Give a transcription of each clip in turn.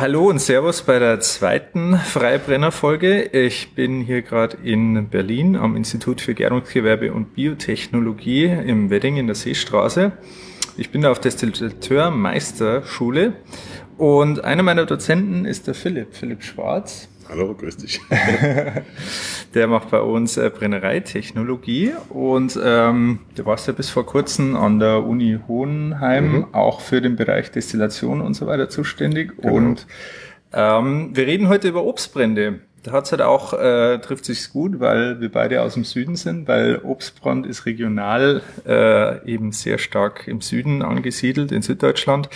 Hallo und Servus bei der zweiten Freibrenner-Folge. Ich bin hier gerade in Berlin am Institut für Gärungsgewerbe und Biotechnologie im Wedding in der Seestraße. Ich bin da auf Destillateur-Meisterschule und einer meiner Dozenten ist der Philipp, Philipp Schwarz. Hallo, grüß dich. der macht bei uns äh, Brennereitechnologie und ähm, der war ja bis vor kurzem an der Uni Hohenheim mhm. auch für den Bereich Destillation und so weiter zuständig. Genau. Und ähm, wir reden heute über Obstbrände. Da hat's halt auch, äh, trifft sich's gut, weil wir beide aus dem Süden sind, weil Obstbrand ist regional äh, eben sehr stark im Süden angesiedelt, in Süddeutschland.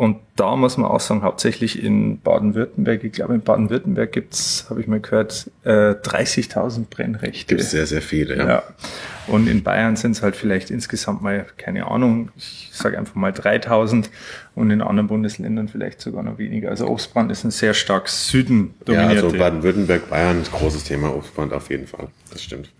Und da muss man auch sagen, hauptsächlich in Baden-Württemberg, ich glaube in Baden-Württemberg gibt's, habe ich mal gehört, äh, 30.000 Brennrechte. Gibt sehr, sehr viele, ja. ja. Und in Bayern sind es halt vielleicht insgesamt mal, keine Ahnung, ich sage einfach mal 3.000 und in anderen Bundesländern vielleicht sogar noch weniger. Also Obstbrand ist ein sehr stark Süden. Ja, also Baden-Württemberg, Bayern ist großes Thema Obstbrand auf jeden Fall. Das stimmt.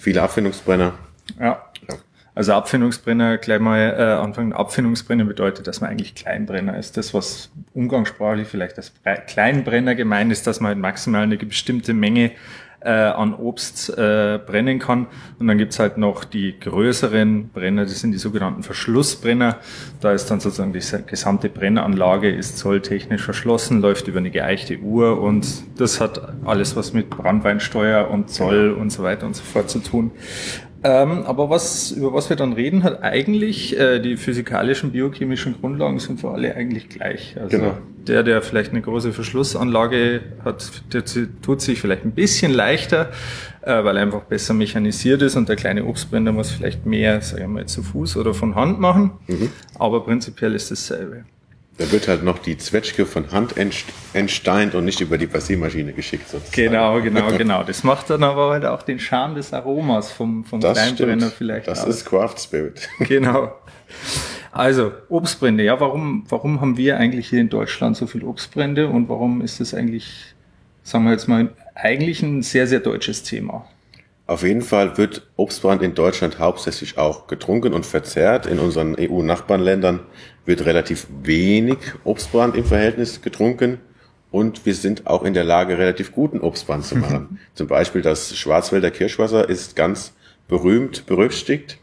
Viele Abfindungsbrenner. Ja. ja. Also Abfindungsbrenner, gleich mal äh, anfangen. Abfindungsbrenner bedeutet, dass man eigentlich Kleinbrenner ist. Das, was umgangssprachlich vielleicht als Kleinbrenner gemeint ist, dass man halt maximal eine bestimmte Menge äh, an Obst äh, brennen kann. Und dann gibt's halt noch die größeren Brenner, das sind die sogenannten Verschlussbrenner. Da ist dann sozusagen die gesamte Brennanlage ist zolltechnisch verschlossen, läuft über eine geeichte Uhr und das hat alles was mit Brandweinsteuer und Zoll und so weiter und so fort zu tun. Ähm, aber was, über was wir dann reden, hat eigentlich, äh, die physikalischen, biochemischen Grundlagen sind für alle eigentlich gleich. Also genau. der, der vielleicht eine große Verschlussanlage hat, der tut sich vielleicht ein bisschen leichter, äh, weil er einfach besser mechanisiert ist und der kleine Obstbrenner muss vielleicht mehr, sagen wir mal, zu Fuß oder von Hand machen. Mhm. Aber prinzipiell ist dasselbe. Da wird halt noch die Zwetschge von Hand entsteint und nicht über die Passiermaschine geschickt. Sozusagen. Genau, genau, genau. Das macht dann aber halt auch den Charme des Aromas vom, vom das Kleinbrenner vielleicht. Das aus. ist Craft Spirit. Genau. Also, Obstbrände. Ja, warum, warum haben wir eigentlich hier in Deutschland so viel Obstbrände und warum ist das eigentlich, sagen wir jetzt mal, eigentlich ein sehr, sehr deutsches Thema? Auf jeden Fall wird Obstbrand in Deutschland hauptsächlich auch getrunken und verzehrt. In unseren EU-Nachbarländern wird relativ wenig Obstbrand im Verhältnis getrunken. Und wir sind auch in der Lage, relativ guten Obstbrand zu machen. Zum Beispiel das Schwarzwälder Kirschwasser ist ganz berühmt, berüchtigt.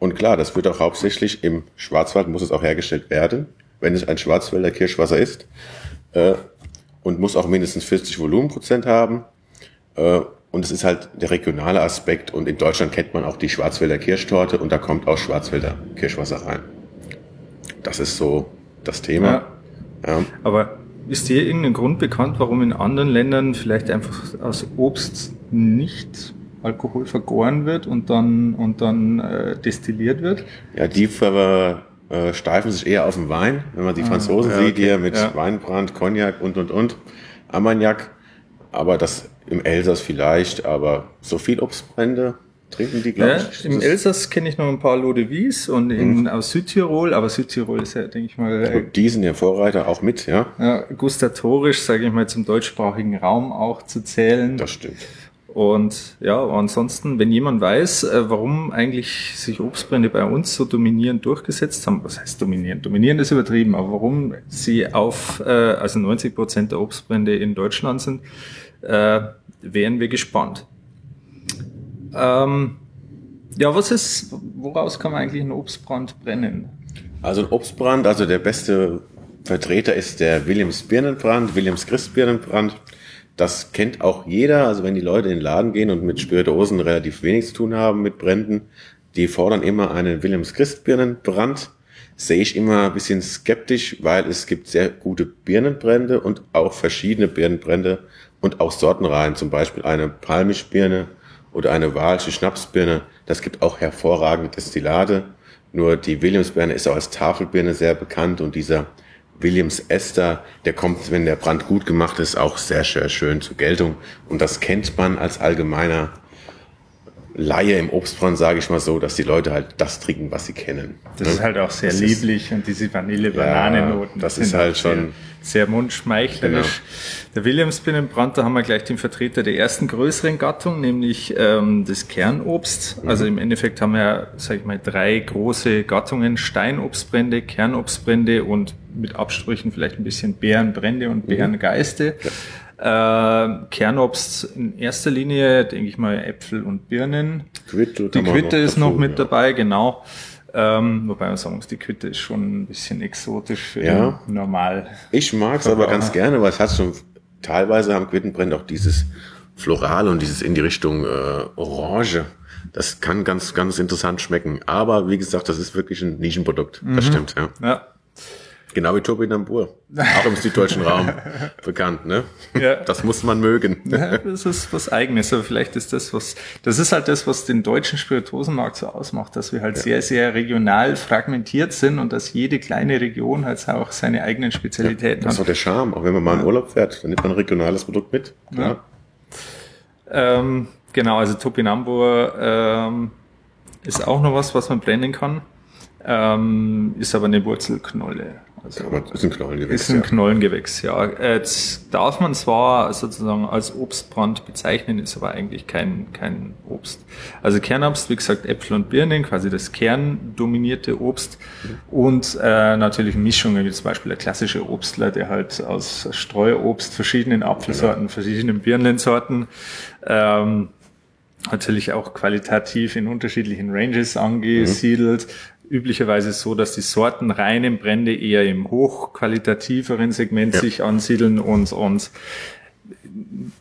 Und klar, das wird auch hauptsächlich im Schwarzwald, muss es auch hergestellt werden, wenn es ein Schwarzwälder Kirschwasser ist. Äh, und muss auch mindestens 40 Volumenprozent haben. Äh, und es ist halt der regionale Aspekt. Und in Deutschland kennt man auch die Schwarzwälder Kirschtorte und da kommt auch Schwarzwälder Kirschwasser rein. Das ist so das Thema. Ja. Ja. Aber ist dir irgendein Grund bekannt, warum in anderen Ländern vielleicht einfach aus Obst nicht Alkohol vergoren wird und dann, und dann äh, destilliert wird? Ja, die ver, äh, steifen sich eher auf den Wein. Wenn man die ah, Franzosen ja, sieht, hier mit ja. Weinbrand, Cognac und, und, und, Armagnac. Aber das im Elsass vielleicht, aber so viel Obstbrände trinken die, glaube ich. Im Elsass kenne ich noch ein paar Lode Wies und in, mhm. aus Südtirol, aber Südtirol ist ja, denke ich mal. Äh, die sind ja Vorreiter auch mit, ja. ja gustatorisch, sage ich mal, zum deutschsprachigen Raum auch zu zählen. Das stimmt. Und ja, ansonsten, wenn jemand weiß, äh, warum eigentlich sich Obstbrände bei uns so dominierend durchgesetzt haben, was heißt dominieren? Dominieren ist übertrieben, aber warum sie auf, äh, also 90 Prozent der Obstbrände in Deutschland sind, äh, wären wir gespannt. Ähm, ja, was ist, woraus kann man eigentlich einen Obstbrand brennen? Also ein Obstbrand, also der beste Vertreter ist der Williams Birnenbrand, Williams Christ Birnenbrand. Das kennt auch jeder. Also wenn die Leute in den Laden gehen und mit Spirituosen relativ wenig zu tun haben mit Bränden, die fordern immer einen Williams Christ Birnenbrand. Sehe ich immer ein bisschen skeptisch, weil es gibt sehr gute Birnenbrände und auch verschiedene Birnenbrände und auch Sortenreihen, zum Beispiel eine Palmischbirne oder eine walische Schnapsbirne. Das gibt auch hervorragende Destillate. Nur die Williamsbirne ist auch als Tafelbirne sehr bekannt und dieser Williams Ester, der kommt, wenn der Brand gut gemacht ist, auch sehr, sehr schön zur Geltung. Und das kennt man als allgemeiner Laie im Obstbrand, sage ich mal so, dass die Leute halt das trinken, was sie kennen. Das ne? ist halt auch sehr das lieblich und diese Vanille-Bananennoten. Ja, das ist halt schon sehr, sehr mundschmeichlerisch. Genau. Der Williams-Binnenbrand, da haben wir gleich den Vertreter der ersten größeren Gattung, nämlich ähm, das Kernobst. Mhm. Also im Endeffekt haben wir, sag ich mal, drei große Gattungen, Steinobstbrände, Kernobstbrände und mit Abstrichen vielleicht ein bisschen Beerenbrände und mhm. Beerengeiste. Ja. Äh, Kernobst in erster Linie, denke ich mal, Äpfel und Birnen. Quitte, die Quitte noch ist dazu, noch mit ja. dabei, genau. Ähm, wobei man sagen muss, die Quitte ist schon ein bisschen exotisch für ja. normal. Ich mag es aber ganz gerne, weil es hat schon teilweise am Quittenbrand auch dieses Floral und dieses in die Richtung äh, Orange. Das kann ganz, ganz interessant schmecken. Aber wie gesagt, das ist wirklich ein Nischenprodukt. Das mhm. stimmt, ja. Ja, Genau wie Turbinambur. Auch im süddeutschen Raum bekannt, ne? Ja. Das muss man mögen. Ja, das ist was Eigenes. Aber vielleicht ist das was, das ist halt das, was den deutschen Spirituosenmarkt so ausmacht, dass wir halt ja. sehr, sehr regional fragmentiert sind und dass jede kleine Region halt auch seine eigenen Spezialitäten ja, das hat. Das ist auch der Charme. Auch wenn man mal in Urlaub fährt, dann nimmt man ein regionales Produkt mit. Klar. Ähm, genau, also Topinambur ähm, ist auch noch was, was man blenden kann. Ähm, ist aber eine Wurzelknolle. Also ja, ist ein Knollengewächs. Ist ein ja. Knollengewächs, ja. Jetzt darf man zwar sozusagen als Obstbrand bezeichnen, ist aber eigentlich kein, kein Obst. Also Kernobst, wie gesagt, Äpfel und Birnen, quasi das kerndominierte Obst. Mhm. Und äh, natürlich Mischungen, wie zum Beispiel der klassische Obstler, der halt aus Streuobst, verschiedenen Apfelsorten, genau. verschiedenen Birnensorten, ähm, natürlich auch qualitativ in unterschiedlichen Ranges angesiedelt. Mhm üblicherweise so, dass die Sorten reinen Brände eher im hochqualitativeren Segment ja. sich ansiedeln und, und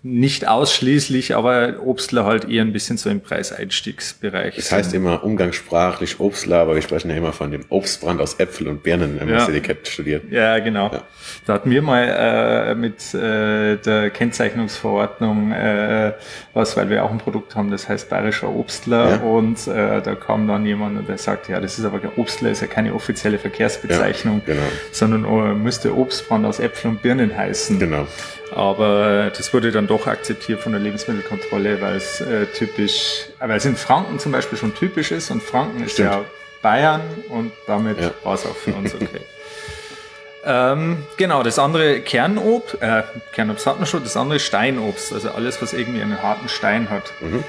nicht ausschließlich, aber Obstler halt eher ein bisschen so im Preiseinstiegsbereich. Das heißt immer umgangssprachlich Obstler, aber wir sprechen ja immer von dem Obstbrand aus Äpfel und Birnen, wenn man ja. das Etikett studiert. Ja, genau. Ja. Da hatten wir mal äh, mit äh, der Kennzeichnungsverordnung äh, was, weil wir auch ein Produkt haben, das heißt bayerischer Obstler ja. und äh, da kam dann jemand und der sagte, ja, das ist aber Obstler ist ja keine offizielle Verkehrsbezeichnung, genau. sondern äh, müsste Obstbrand aus Äpfel und Birnen heißen. Genau. Aber das wurde dann doch akzeptiert von der Lebensmittelkontrolle, weil es äh, typisch, weil es in Franken zum Beispiel schon typisch ist und Franken ist Stimmt. ja Bayern und damit ja. war es auch für uns okay. ähm, genau, das andere Kernobst, äh, Kernobst hat man schon, das andere Steinobst, also alles, was irgendwie einen harten Stein hat. Mhm.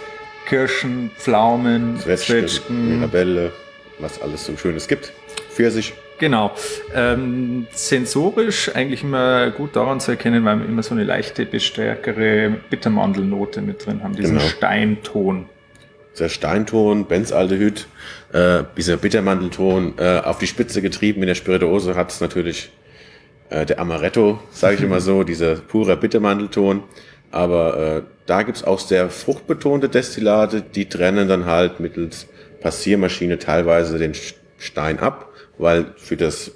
Kirschen, Pflaumen, Zwetschgen, Zwetschgen Mirabelle, was alles so Schönes gibt. Pfirsich. Genau. Ähm, sensorisch eigentlich immer gut daran zu erkennen, weil wir immer so eine leichte, bestärkere Bittermandelnote mit drin haben, diesen genau. Steinton. Dieser Steinton, Benzaldehyd, äh, dieser Bittermandelton äh, auf die Spitze getrieben in der Spirituose hat es natürlich äh, der Amaretto, sage ich immer so, dieser pure Bittermandelton. Aber äh, da gibt's auch sehr fruchtbetonte Destillate, die trennen dann halt mittels Passiermaschine teilweise den Stein ab weil für das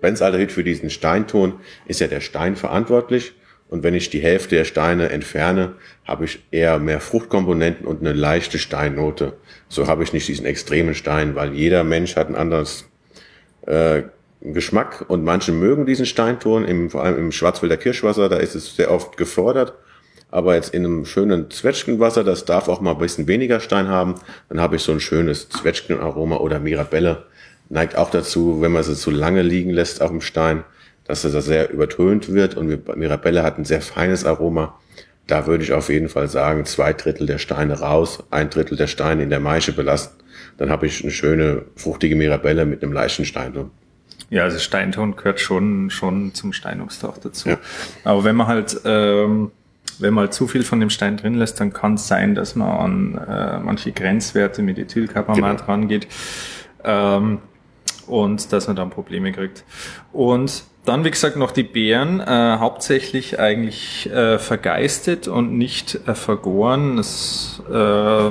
Benzaldehyd, für diesen Steinton, ist ja der Stein verantwortlich. Und wenn ich die Hälfte der Steine entferne, habe ich eher mehr Fruchtkomponenten und eine leichte Steinnote. So habe ich nicht diesen extremen Stein, weil jeder Mensch hat ein anderes äh, Geschmack und manche mögen diesen Steinton, im, vor allem im Schwarzwälder Kirschwasser, da ist es sehr oft gefordert. Aber jetzt in einem schönen Zwetschgenwasser, das darf auch mal ein bisschen weniger Stein haben, dann habe ich so ein schönes Zwetschgenaroma oder Mirabelle neigt auch dazu, wenn man sie zu lange liegen lässt auf dem Stein, dass es da sehr übertönt wird und Mirabelle hat ein sehr feines Aroma. Da würde ich auf jeden Fall sagen, zwei Drittel der Steine raus, ein Drittel der Steine in der Maische belassen. Dann habe ich eine schöne, fruchtige Mirabelle mit einem leichten Steinton. Ja, also Steinton gehört schon, schon zum Steinobst auch dazu. Ja. Aber wenn man halt, ähm, wenn man halt zu viel von dem Stein drin lässt, dann kann es sein, dass man an äh, manche Grenzwerte mit Ethylcarbamat genau. rangeht. Ähm, und dass man dann Probleme kriegt. Und dann, wie gesagt, noch die Beeren, äh, hauptsächlich eigentlich äh, vergeistet und nicht äh, vergoren. Das äh,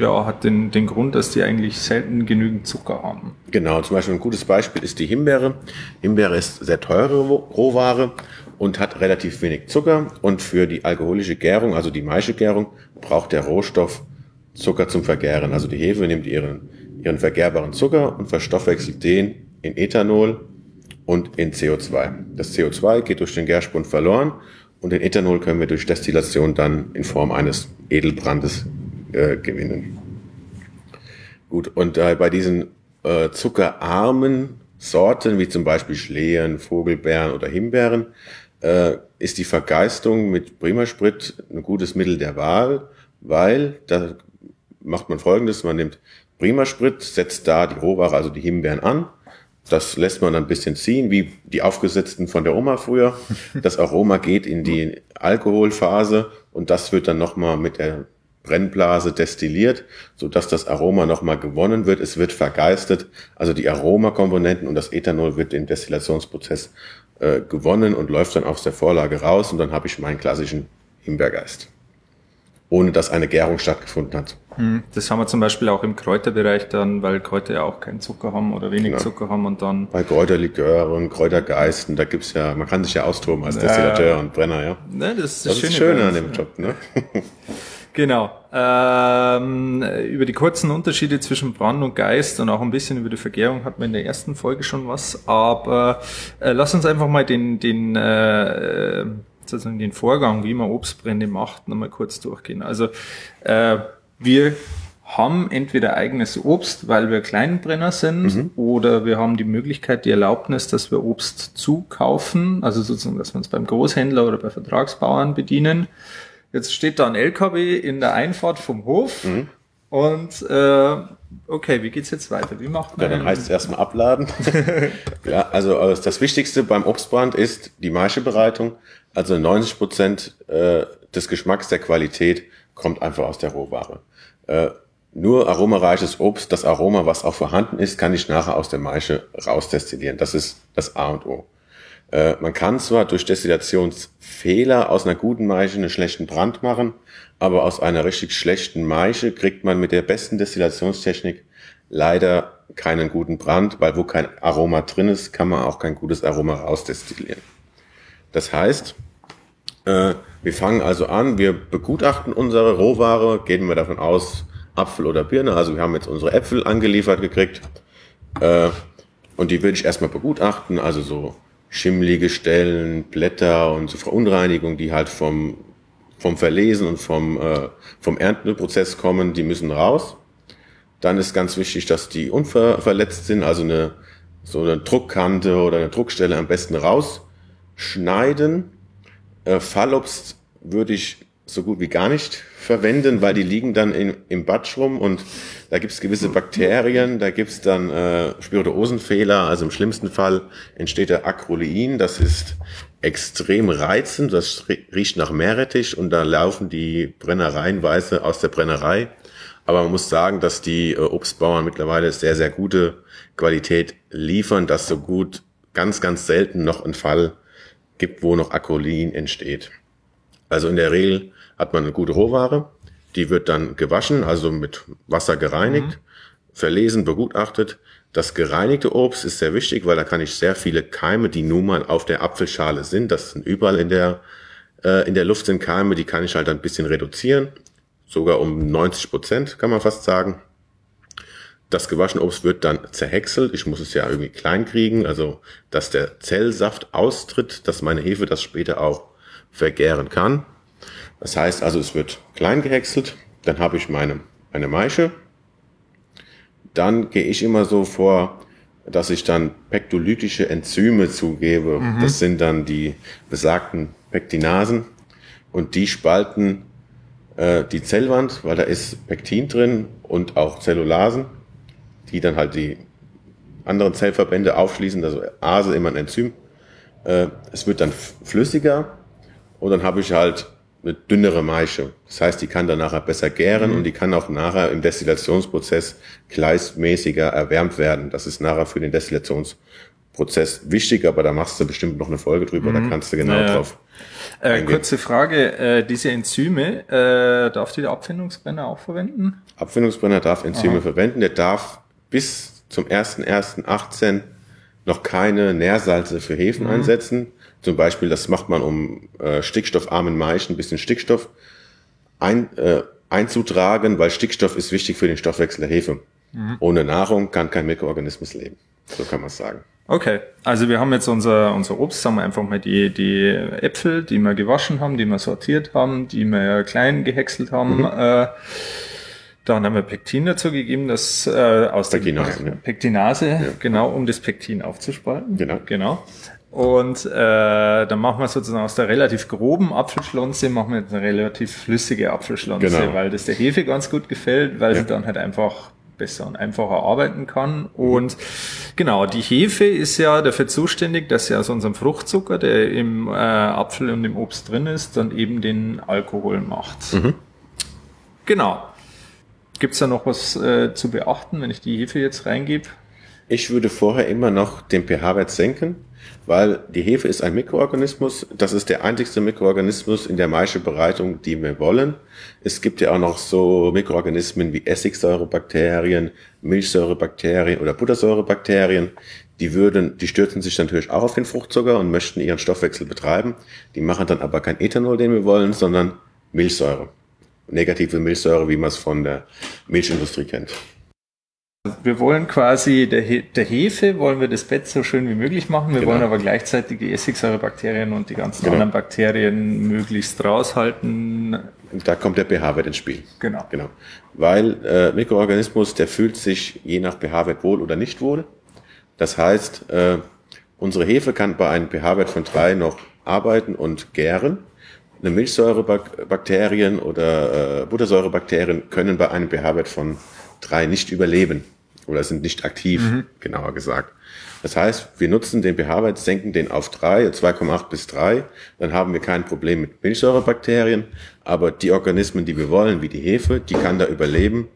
ja, hat den, den Grund, dass die eigentlich selten genügend Zucker haben. Genau, zum Beispiel ein gutes Beispiel ist die Himbeere. Himbeere ist sehr teure Rohware und hat relativ wenig Zucker. Und für die alkoholische Gärung, also die Maischegärung, braucht der Rohstoff Zucker zum Vergären. Also die Hefe nimmt ihren ihren vergärbaren Zucker und verstoffwechselt den in Ethanol und in CO2. Das CO2 geht durch den Gärspund verloren und den Ethanol können wir durch Destillation dann in Form eines Edelbrandes äh, gewinnen. Gut, und äh, bei diesen äh, zuckerarmen Sorten, wie zum Beispiel Schlehen, Vogelbeeren oder Himbeeren, äh, ist die Vergeistung mit Primasprit ein gutes Mittel der Wahl, weil da macht man folgendes, man nimmt Primasprit, setzt da die Rohware, also die Himbeeren an, das lässt man ein bisschen ziehen, wie die aufgesetzten von der Oma früher. Das Aroma geht in die Alkoholphase und das wird dann nochmal mit der Brennblase destilliert, so dass das Aroma nochmal gewonnen wird. Es wird vergeistet. Also die Aromakomponenten und das Ethanol wird im Destillationsprozess äh, gewonnen und läuft dann aus der Vorlage raus und dann habe ich meinen klassischen Himbeergeist. Ohne dass eine Gärung stattgefunden hat. Hm, das haben wir zum Beispiel auch im Kräuterbereich dann, weil Kräuter ja auch keinen Zucker haben oder wenig genau. Zucker haben und dann. Bei Kräuterlikören, Kräutergeisten, da gibt's ja, man kann sich ja austoben als Destillateur und Brenner, ja. Ne, das ist das, das ist schön an dem Job, ne? Genau. Ähm, über die kurzen Unterschiede zwischen Brand und Geist und auch ein bisschen über die Vergärung hatten wir in der ersten Folge schon was. Aber äh, lass uns einfach mal den, den, äh, sozusagen den Vorgang, wie man Obstbrände macht, nochmal kurz durchgehen. Also äh, wir haben entweder eigenes Obst, weil wir Kleinbrenner sind, mhm. oder wir haben die Möglichkeit, die Erlaubnis, dass wir Obst zukaufen, also sozusagen, dass wir uns beim Großhändler oder bei Vertragsbauern bedienen. Jetzt steht da ein LKW in der Einfahrt vom Hof mhm. Und äh, okay, wie geht's jetzt weiter? Wie macht man? Ja, dann heißt es erstmal abladen. ja, also äh, das Wichtigste beim Obstbrand ist die Maischebereitung. Also 90 Prozent äh, des Geschmacks der Qualität kommt einfach aus der Rohware. Äh, nur aromareiches Obst, das Aroma, was auch vorhanden ist, kann ich nachher aus der Maische rausdestillieren. Das ist das A und O. Äh, man kann zwar durch Destillationsfehler aus einer guten Maische einen schlechten Brand machen, aber aus einer richtig schlechten Maische kriegt man mit der besten Destillationstechnik leider keinen guten Brand, weil wo kein Aroma drin ist, kann man auch kein gutes Aroma rausdestillieren. Das heißt, äh, wir fangen also an, wir begutachten unsere Rohware, gehen wir davon aus, Apfel oder Birne, also wir haben jetzt unsere Äpfel angeliefert gekriegt äh, und die würde ich erstmal begutachten, also so schimmlige Stellen, Blätter und so Verunreinigungen, die halt vom, vom Verlesen und vom, äh, vom Ernteprozess kommen, die müssen raus. Dann ist ganz wichtig, dass die unverletzt sind, also eine, so eine Druckkante oder eine Druckstelle am besten rausschneiden. Äh, Fallobst würde ich so gut wie gar nicht verwenden, weil die liegen dann in, im Batsch rum und da gibt es gewisse Bakterien, da gibt es dann äh, Spirituosenfehler, also im schlimmsten Fall entsteht der Acrolein, das ist extrem reizend, das riecht nach Meerrettich und da laufen die Brennereienweise aus der Brennerei. Aber man muss sagen, dass die äh, Obstbauern mittlerweile sehr, sehr gute Qualität liefern, dass so gut ganz, ganz selten noch ein Fall gibt, wo noch Acrolein entsteht. Also in der Regel hat man eine gute Rohware, die wird dann gewaschen, also mit Wasser gereinigt, mhm. verlesen, begutachtet. Das gereinigte Obst ist sehr wichtig, weil da kann ich sehr viele Keime, die nun mal auf der Apfelschale sind, das sind überall in der, äh, in der Luft sind Keime, die kann ich halt ein bisschen reduzieren. Sogar um 90 Prozent, kann man fast sagen. Das gewaschene Obst wird dann zerhäckselt. Ich muss es ja irgendwie klein kriegen, also dass der Zellsaft austritt, dass meine Hefe das später auch vergären kann. Das heißt also, es wird klein gehäckselt, dann habe ich meine, meine Maische. Dann gehe ich immer so vor, dass ich dann pektolytische Enzyme zugebe. Mhm. Das sind dann die besagten Pektinasen und die spalten äh, die Zellwand, weil da ist Pektin drin und auch Zellulasen, die dann halt die anderen Zellverbände aufschließen, also Ase immer ein Enzym. Äh, es wird dann flüssiger und dann habe ich halt eine dünnere Maische. Das heißt, die kann dann nachher besser gären mhm. und die kann auch nachher im Destillationsprozess gleismäßiger erwärmt werden. Das ist nachher für den Destillationsprozess wichtig, aber da machst du bestimmt noch eine Folge drüber, mhm. da kannst du genau naja. drauf. Äh, kurze Frage, äh, diese Enzyme, äh, darf die der Abfindungsbrenner auch verwenden? Abfindungsbrenner darf Enzyme Aha. verwenden, der darf bis zum 1.1.18 noch keine Nährsalze für Hefen mhm. einsetzen. Zum Beispiel, das macht man, um äh, stickstoffarmen Maischen ein bisschen Stickstoff ein, äh, einzutragen, weil Stickstoff ist wichtig für den Stoffwechsel der Hefe. Mhm. Ohne Nahrung kann kein Mikroorganismus leben. So kann man es sagen. Okay, also wir haben jetzt unser, unser Obst, haben wir einfach mal die, die Äpfel, die wir gewaschen haben, die wir sortiert haben, die wir klein gehäckselt haben. Mhm. Äh, Dann haben wir Pektin dazu gegeben, das äh, aus Pektinase, der ja. Pektinase, Ja. genau, um das Pektin aufzuspalten. Genau. Genau. Und äh, dann machen wir sozusagen aus der relativ groben Apfelschlonze machen wir eine relativ flüssige Apfelschlonze, Genau. weil das der Hefe ganz gut gefällt, weil Ja. sie dann halt einfach besser und einfacher arbeiten kann. Und genau, die Hefe ist ja dafür zuständig, dass sie aus unserem Fruchtzucker, der im äh, Apfel und im Obst drin ist, dann eben den Alkohol macht. Mhm. Genau. Gibt's da noch was äh, zu beachten, wenn ich die Hefe jetzt reingebe? Ich würde vorher immer noch den pH-Wert senken, weil die Hefe ist ein Mikroorganismus. Das ist der einzigste Mikroorganismus in der Maischebereitung, die wir wollen. Es gibt ja auch noch so Mikroorganismen wie Essigsäurebakterien, Milchsäurebakterien oder Buttersäurebakterien. Die würden, die stürzen sich natürlich auch auf den Fruchtzucker und möchten ihren Stoffwechsel betreiben. Die machen dann aber kein Ethanol, den wir wollen, sondern Milchsäure. Negative Milchsäure, wie man es von der Milchindustrie kennt. Wir wollen quasi der, He der Hefe wollen wir das Bett so schön wie möglich machen. Wir Genau. wollen aber gleichzeitig die Essigsäurebakterien und die ganzen Genau. anderen Bakterien möglichst raushalten. Und da kommt der pH-Wert ins Spiel. Genau. Genau. Weil äh, Mikroorganismus, der fühlt sich je nach pH-Wert wohl oder nicht wohl. Das heißt, äh, unsere Hefe kann bei einem pH-Wert von drei noch arbeiten und gären. Eine Milchsäurebakterien oder äh, Buttersäurebakterien können bei einem pH-Wert von drei nicht überleben oder sind nicht aktiv, genauer gesagt. Das heißt, wir nutzen den pH-Wert, senken den auf 3, 2,8 bis 3, dann haben wir kein Problem mit Milchsäurebakterien, aber die Organismen, die wir wollen, wie die Hefe, die kann da überleben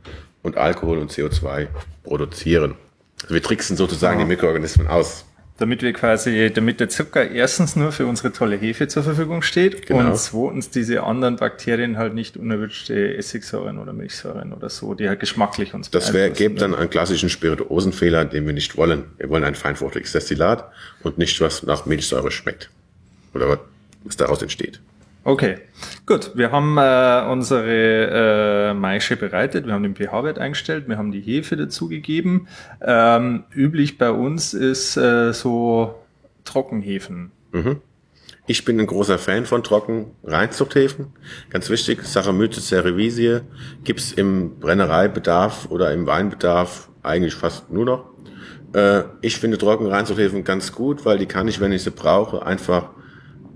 und Alkohol und CO2 produzieren. Also wir tricksen sozusagen die Mikroorganismen aus. Damit wir quasi, damit der Zucker erstens nur für unsere tolle Hefe zur Verfügung steht Genau. und zweitens diese anderen Bakterien halt nicht unerwünschte Essigsäuren oder Milchsäuren oder so, die halt geschmacklich uns Das wäre, gäbe dann einen klassischen Spirituosenfehler, den wir nicht wollen. Wir wollen ein feinfruchtiges Destillat und nicht was nach Milchsäure schmeckt. Oder was daraus entsteht. Okay, gut. Wir haben äh, unsere äh, Maische bereitet, wir haben den pH-Wert eingestellt, wir haben die Hefe dazugegeben. Ähm, üblich bei uns ist äh, so Trockenhefen. Ich bin ein großer Fan von trocken Reinzuchthäfen. Ganz wichtig, Saccharomyces cerevisiae gibt's im Brennereibedarf oder im Weinbedarf eigentlich fast nur noch. Äh, ich finde trocken Reinzuchthäfen ganz gut, weil die kann ich, wenn ich sie brauche, einfach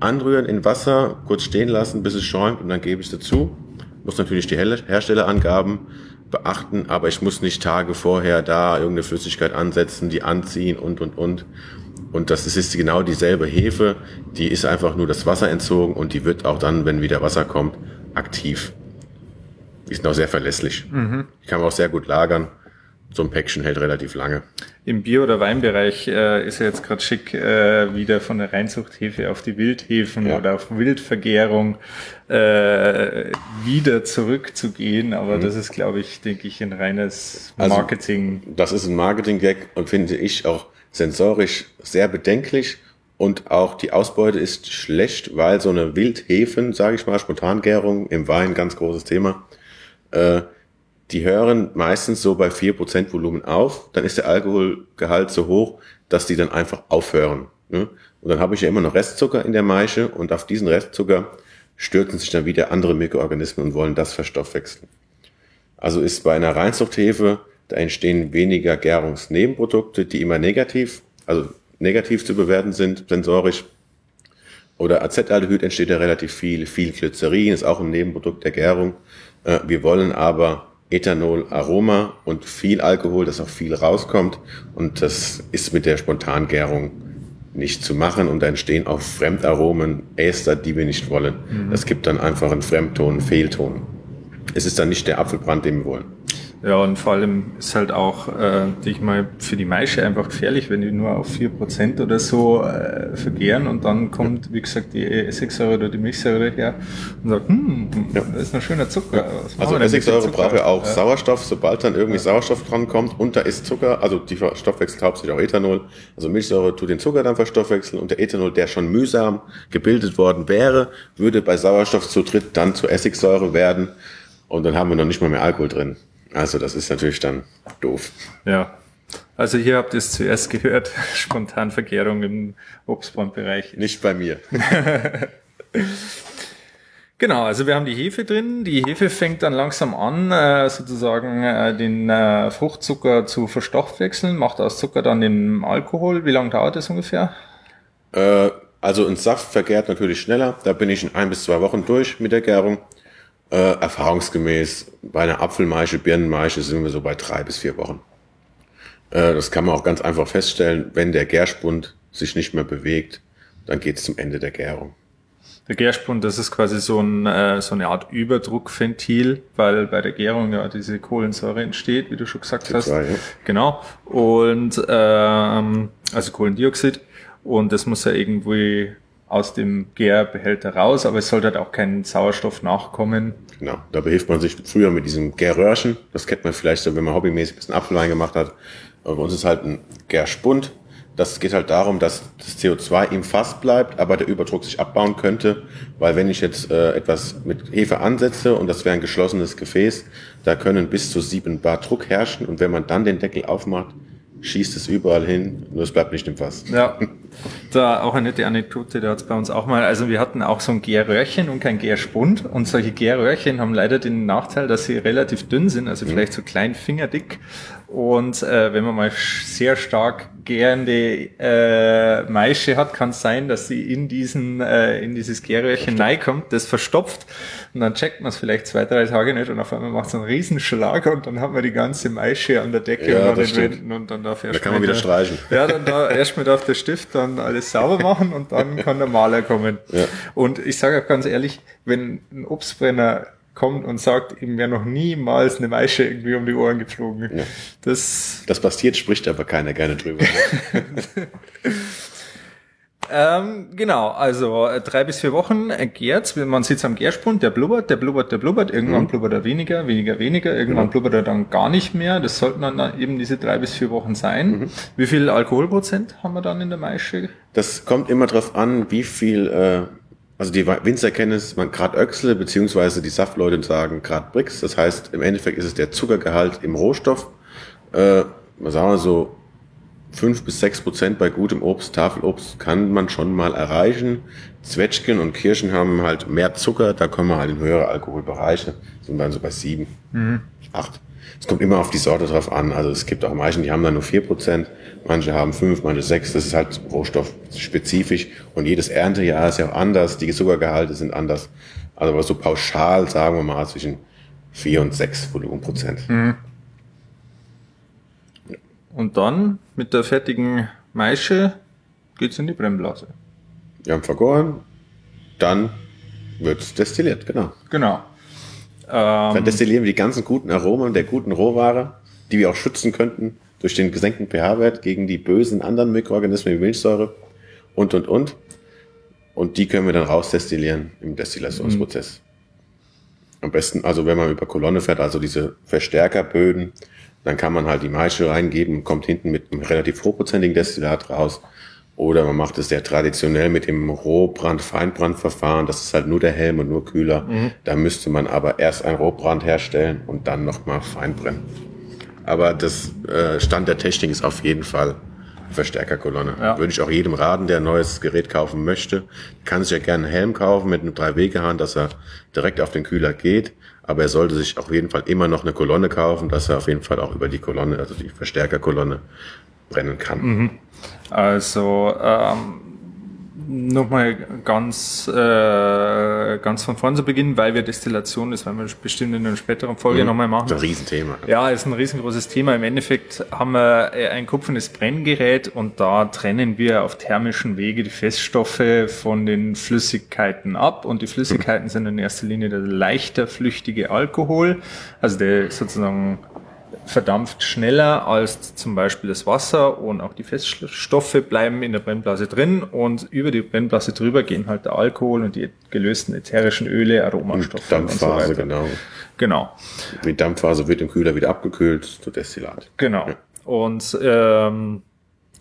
anrühren in Wasser, kurz stehen lassen, bis es schäumt und dann gebe ich sie dazu. Muss natürlich die Her- Herstellerangaben beachten, aber ich muss nicht Tage vorher da irgendeine Flüssigkeit ansetzen, die anziehen und, und, und. Und das ist genau dieselbe Hefe, die ist einfach nur das Wasser entzogen und die wird auch dann, wenn wieder Wasser kommt, aktiv. Die ist noch sehr verlässlich. Die kann man auch sehr gut lagern. So ein Päckchen hält relativ lange. Im Bier- oder Weinbereich äh, ist ja jetzt gerade schick, äh, wieder von der Reinzuchthefe auf die Wildhefen Ja. oder auf Wildvergärung äh, wieder zurückzugehen. Aber das ist, glaube ich, denke ich, ein reines Also- Marketing. Das ist ein Marketing-Gag und finde ich auch sensorisch sehr bedenklich. Und auch die Ausbeute ist schlecht, weil so eine Wildhefen, sage ich mal, Spontangärung im Wein, ganz großes Thema, äh, die hören meistens so bei 4% Volumen auf. Dann ist der Alkoholgehalt so hoch, dass die dann einfach aufhören. Ne? Und dann habe ich ja immer noch Restzucker in der Maische und auf diesen Restzucker stürzen sich dann wieder andere Mikroorganismen und wollen das verstoffwechseln. Also ist bei einer Reinzuchthefe, da entstehen weniger Gärungsnebenprodukte, die immer negativ, also negativ zu bewerten sind, sensorisch. Oder Acetaldehyd entsteht ja relativ viel, viel Glycerin ist auch ein Nebenprodukt der Gärung. Äh, Wir wollen aber Ethanol, Aroma und viel Alkohol, dass auch viel rauskommt. Und das ist mit der Spontangärung nicht zu machen und da entstehen auch Fremdaromen, Äster, die wir nicht wollen. Das gibt dann einfach einen Fremdton, einen Fehlton. Es ist dann nicht der Apfelbrand, den wir wollen. Ja, und vor allem ist halt auch, äh, ich mal, für die Maische einfach gefährlich, wenn die nur auf 4% oder so äh, vergären und dann kommt, wie gesagt, die Essigsäure oder die Milchsäure her und sagt, hm, Ja. das ist ein schöner Zucker. Also Essigsäure braucht ja auch Ja. Sauerstoff, sobald dann irgendwie Sauerstoff dran kommt und da ist Zucker, also die verstoffwechselt hauptsächlich auch Ethanol. Also Milchsäure tut den Zucker dann verstoffwechseln und der Ethanol, der schon mühsam gebildet worden wäre, würde bei Sauerstoffzutritt dann zu Essigsäure werden und dann haben wir noch nicht mal mehr Alkohol drin. Also das ist natürlich dann doof. Ja. Also hier habt ihr es zuerst gehört, Spontanvergärung im Obstbrandbereich. Nicht bei mir. Genau, also wir haben die Hefe drin. Die Hefe fängt dann langsam an, äh, sozusagen äh, den äh, Fruchtzucker zu verstoffwechseln, macht aus Zucker dann den Alkohol. Wie lange dauert das ungefähr? Äh, also ein Saft vergärt natürlich schneller. Da bin ich in ein bis zwei Wochen durch mit der Gärung. Äh, erfahrungsgemäß bei einer Apfelmaische, Birnenmaische sind wir so bei drei bis vier Wochen. Äh, das kann man auch ganz einfach feststellen. Wenn der Gärspund sich nicht mehr bewegt, dann geht es zum Ende der Gärung. Der Gärspund, das ist quasi so, ein, äh, so eine Art Überdruckventil, weil bei der Gärung ja diese Kohlensäure entsteht, wie du schon gesagt hast. ja. Genau. Und ähm, also Kohlendioxid. Und das muss ja irgendwie aus dem Gärbehälter raus, aber es sollte halt auch kein Sauerstoff nachkommen. Genau, da behilft man sich früher mit diesem Gärröhrchen. Das kennt man vielleicht so, wenn man hobbymäßig einen Apfelwein gemacht hat. Aber bei uns ist halt ein Gärspund. Das geht halt darum, dass das CO2 im Fass bleibt, aber der Überdruck sich abbauen könnte, weil wenn ich jetzt äh, etwas mit Hefe ansetze und das wäre ein geschlossenes Gefäß, da können bis zu sieben Bar Druck herrschen und wenn man dann den Deckel aufmacht, schießt es überall hin, nur es bleibt nicht im Fass. Ja, da auch eine nette Anekdote, da hat es bei uns auch mal, also wir hatten auch so ein Gärröhrchen und kein Gärspund. Und solche Gärröhrchen haben leider den Nachteil, dass sie relativ dünn sind, also vielleicht so klein fingerdick. Und äh, wenn man mal sehr stark gärende äh, Maische hat, kann es sein, dass sie in diesen äh, in dieses Gärröhrchen reinkommt, das verstopft. Und dann checkt man es vielleicht zwei, drei Tage nicht und auf einmal macht es einen Riesenschlag und dann haben wir die ganze Maische an der Decke Ja, und, an den. Wänden und dann darf erst Da kann man wieder der- streichen. Ja, dann da erst mal darf der Stift dann alles sauber machen und dann kann der Maler kommen. Ja. Und ich sage auch ganz ehrlich, wenn ein Obstbrenner kommt und sagt, ihm wäre noch niemals eine Maische irgendwie um die Ohren geflogen. Ja. Das Das passiert, spricht aber keiner gerne drüber. Ähm, genau, also äh, drei bis vier Wochen äh, gärt's. Man sitzt am Gärspund, der blubbert, der blubbert, der blubbert. Irgendwann blubbert er weniger, weniger, weniger. Irgendwann Genau. blubbert er dann gar nicht mehr. Das sollten dann eben diese drei bis vier Wochen sein. Wie viel Alkoholprozent haben wir dann in der Maische? Das kommt immer drauf an, wie viel, äh, also die Winzer kennen es, man Grad Öchsle, beziehungsweise die Saftleute sagen Grad Brix. Das heißt, im Endeffekt ist es der Zuckergehalt im Rohstoff. Äh, sagen wir so, fünf bis sechs Prozent bei gutem Obst, Tafelobst kann man schon mal erreichen. Zwetschgen und Kirschen haben halt mehr Zucker, da kommen wir halt in höhere Alkoholbereiche, sind dann so bei sieben, acht. Es kommt immer auf die Sorte drauf an. Also es gibt auch Maischen, die haben dann nur vier Prozent, manche haben fünf, manche sechs. Das ist halt rohstoffspezifisch und jedes Erntejahr ist ja auch anders. Die Zuckergehalte sind anders. Also aber so pauschal sagen wir mal zwischen vier und sechs Volumenprozent. Und dann mit der fertigen Maische geht's in die Brennblase. Wir haben vergoren, dann wird's destilliert, genau. Genau. Dann Ähm, destillieren wir die ganzen guten Aromen der guten Rohware, die wir auch schützen könnten durch den gesenkten pH-Wert gegen die bösen anderen Mikroorganismen wie Milchsäure und, und, und. Und die können wir dann rausdestillieren im Destillationsprozess. Am besten, also wenn man über Kolonne fährt, also diese Verstärkerböden, dann kann man halt die Maische reingeben und kommt hinten mit einem relativ hochprozentigen Destillat raus. Oder man macht es sehr traditionell mit dem Rohbrand-Feinbrandverfahren. Das ist halt nur der Helm und nur Kühler. Da müsste man aber erst ein Rohbrand herstellen und dann nochmal feinbrennen. Aber das äh, Stand der Technik ist auf jeden Fall Verstärkerkolonne. Ja. Würde ich auch jedem raten, der ein neues Gerät kaufen möchte. Kann sich ja gerne einen Helm kaufen mit einem Drei-Wege-Hahn, dass er direkt auf den Kühler geht. Aber er sollte sich auf jeden Fall immer noch eine Kolonne kaufen, dass er auf jeden Fall auch über die Kolonne, also die Verstärkerkolonne, brennen kann. Also ähm, nochmal ganz, äh, ganz von vorn zu beginnen, weil wir Destillation, das werden wir bestimmt in einer späteren Folge nochmal machen. Das ist ein Riesenthema. Ja, ist ein riesengroßes Thema. Im Endeffekt haben wir äh, ein kupfernes Brenngerät und da trennen wir auf thermischen Wege die Feststoffe von den Flüssigkeiten ab und die Flüssigkeiten sind in erster Linie der leichter flüchtige Alkohol, also der sozusagen verdampft schneller als zum Beispiel das Wasser und auch die Feststoffe bleiben in der Brennblase drin und über die Brennblase drüber gehen halt der Alkohol und die gelösten ätherischen Öle, Aromastoffe und so Dampfphase, weiter. genau. Genau. Die Dampfphase wird im Kühler wieder abgekühlt zu Destillat. Genau. Und ähm,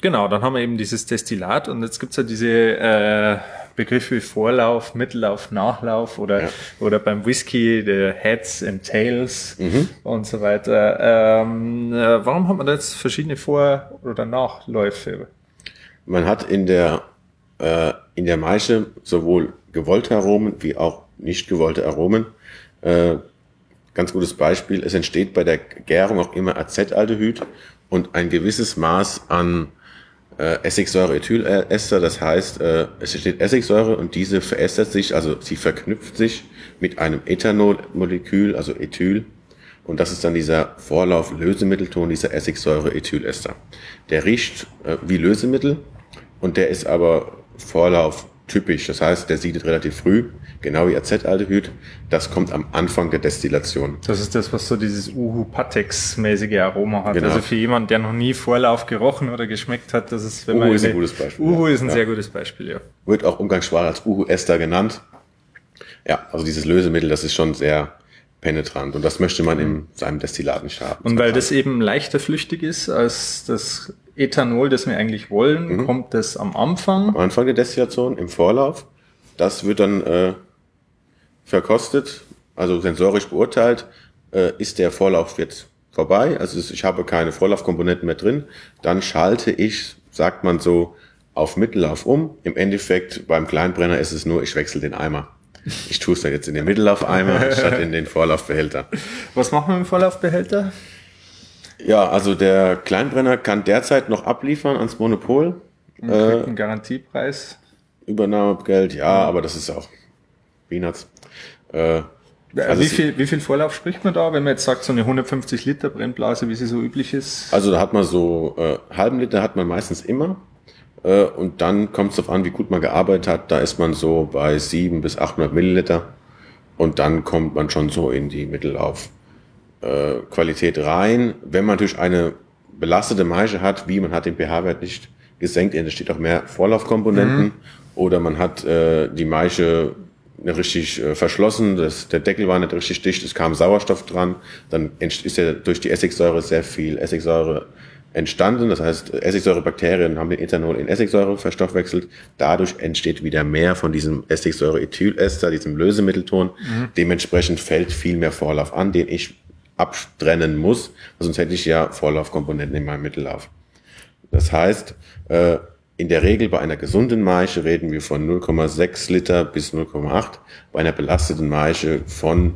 genau, dann haben wir eben dieses Destillat und jetzt gibt's ja diese äh, Begriffe wie Vorlauf, Mittellauf, Nachlauf oder, Ja. oder beim Whisky der Heads and Tails Mhm. und so weiter. Ähm, äh, warum hat man da jetzt verschiedene Vor- oder Nachläufe? Man hat in der, äh, in der Maische sowohl gewollte Aromen wie auch nicht gewollte Aromen. Äh, ganz gutes Beispiel, es entsteht bei der Gärung auch immer Acetaldehyd und ein gewisses Maß an äh, Essigsäure-Ethylester, das heißt, äh, es entsteht Essigsäure und diese verästert sich, also sie verknüpft sich mit einem Ethanolmolekül, also Ethyl, und das ist dann dieser Vorlauf-Lösemittelton, dieser Essigsäure-Ethylester. Der riecht äh, wie Lösemittel und der ist aber Vorlauf typisch. Das heißt, der siedet relativ früh, genau wie Acetaldehyd. Das kommt am Anfang der Destillation. Das ist das, was so dieses Uhu-Patex-mäßige Aroma hat. Genau. Also für jemanden, der noch nie Vorlauf gerochen oder geschmeckt hat, das ist, wenn Uhu man ist ein gutes Beispiel, Uhu ja. ist ein Ja. sehr gutes Beispiel, ja. Wird auch umgangssprachlich als Uhu-Ester genannt. Ja, also dieses Lösemittel, das ist schon sehr penetrant und das möchte man in seinem Destillat nicht haben. Und weil das eben leichter flüchtig ist als das Ethanol, das wir eigentlich wollen, Mhm. kommt das am Anfang. am Anfang der Destillation, im Vorlauf. Das wird dann äh, verkostet, also sensorisch beurteilt, äh, ist der Vorlauf jetzt vorbei, also ich habe keine Vorlaufkomponenten mehr drin, dann schalte ich, sagt man so, auf Mittellauf um. Im Endeffekt beim Kleinbrenner ist es nur, ich wechsle den Eimer. Ich tue es dann jetzt in den Mittellaufeimer statt in den Vorlaufbehälter. Was machen wir im Vorlaufbehälter? Ja, also der Kleinbrenner kann derzeit noch abliefern ans Monopol. Kriegt einen Garantiepreis. Übernahmegeld, ja, aber das ist auch Peanuts. Äh, Also wie, viel, wie viel Vorlauf spricht man da, wenn man jetzt sagt, so eine 150 Liter Brennblase, wie sie so üblich ist? also da hat man so äh, halben Liter hat man meistens immer. Äh, und dann kommt es darauf an, wie gut man gearbeitet hat. Da ist man so bei 700 bis 800 Milliliter. Und dann kommt man schon so in die Mittellauf äh, Qualität rein. Wenn man natürlich eine belastete Maische hat, wie man hat den pH-Wert nicht gesenkt, da steht auch mehr Vorlaufkomponenten. Oder man hat äh, die Maische richtig äh, verschlossen, das, der Deckel war nicht richtig dicht, es kam Sauerstoff dran, dann ist ja durch die Essigsäure sehr viel Essigsäure entstanden. Das heißt, Essigsäurebakterien haben den Ethanol in Essigsäure verstoffwechselt. Dadurch entsteht wieder mehr von diesem Essigsäure-Ethylester, diesem Lösemittelton. Dementsprechend fällt viel mehr Vorlauf an, den ich abtrennen muss, sonst hätte ich ja Vorlaufkomponenten in meinem Mittellauf. Das heißt, äh, in der Regel bei einer gesunden Maische reden wir von 0,6 Liter bis 0,8. Bei einer belasteten Maische von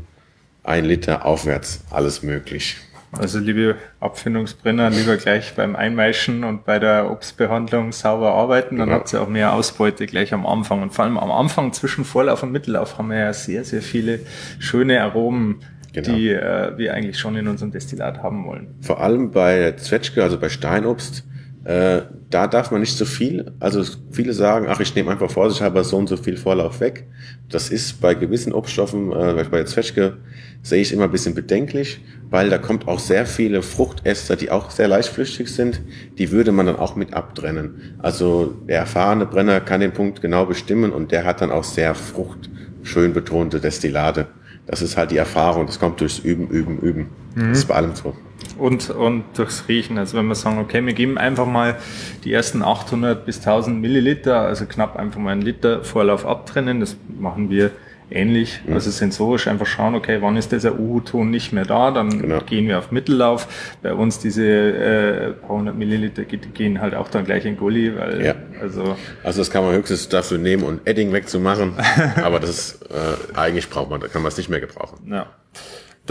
1 Liter aufwärts alles möglich. Also liebe Abfindungsbrenner, lieber gleich beim Einmeischen und bei der Obstbehandlung sauber arbeiten, dann Genau. habt ihr auch mehr Ausbeute gleich am Anfang. Und vor allem am Anfang zwischen Vorlauf und Mittellauf haben wir ja sehr, sehr viele schöne Aromen, Genau. die äh, wir eigentlich schon in unserem Destillat haben wollen. Vor allem bei Zwetschge, also bei Steinobst, äh, da darf man nicht so viel. Also viele sagen, ach, ich nehme einfach vorsichtshalber so und so viel Vorlauf weg. Das ist bei gewissen Obststoffen, äh, bei Zwetschge, sehe ich immer ein bisschen bedenklich, weil da kommt auch sehr viele Fruchtäster, die auch sehr leichtflüchtig sind, die würde man dann auch mit abtrennen. Also der erfahrene Brenner kann den Punkt genau bestimmen und der hat dann auch sehr fruchtschön betonte Destillate. Das ist halt die Erfahrung, das kommt durchs Üben, Üben, Üben. Das ist bei allem so. Und, und durchs Riechen. Also wenn wir sagen, okay, wir geben einfach mal die ersten 800 bis 1000 Milliliter, also knapp einfach mal einen Liter Vorlauf abtrennen. Das machen wir ähnlich. Also sensorisch einfach schauen, okay, wann ist dieser Uhu-Ton nicht mehr da, dann Genau. gehen wir auf Mittellauf. Bei uns diese äh, paar hundert Milliliter ge- gehen halt auch dann gleich in Gully, weil Ja. also Also das kann man höchstens dafür nehmen, um Edding wegzumachen. Aber das äh, eigentlich braucht man, da kann man es nicht mehr gebrauchen. Ja.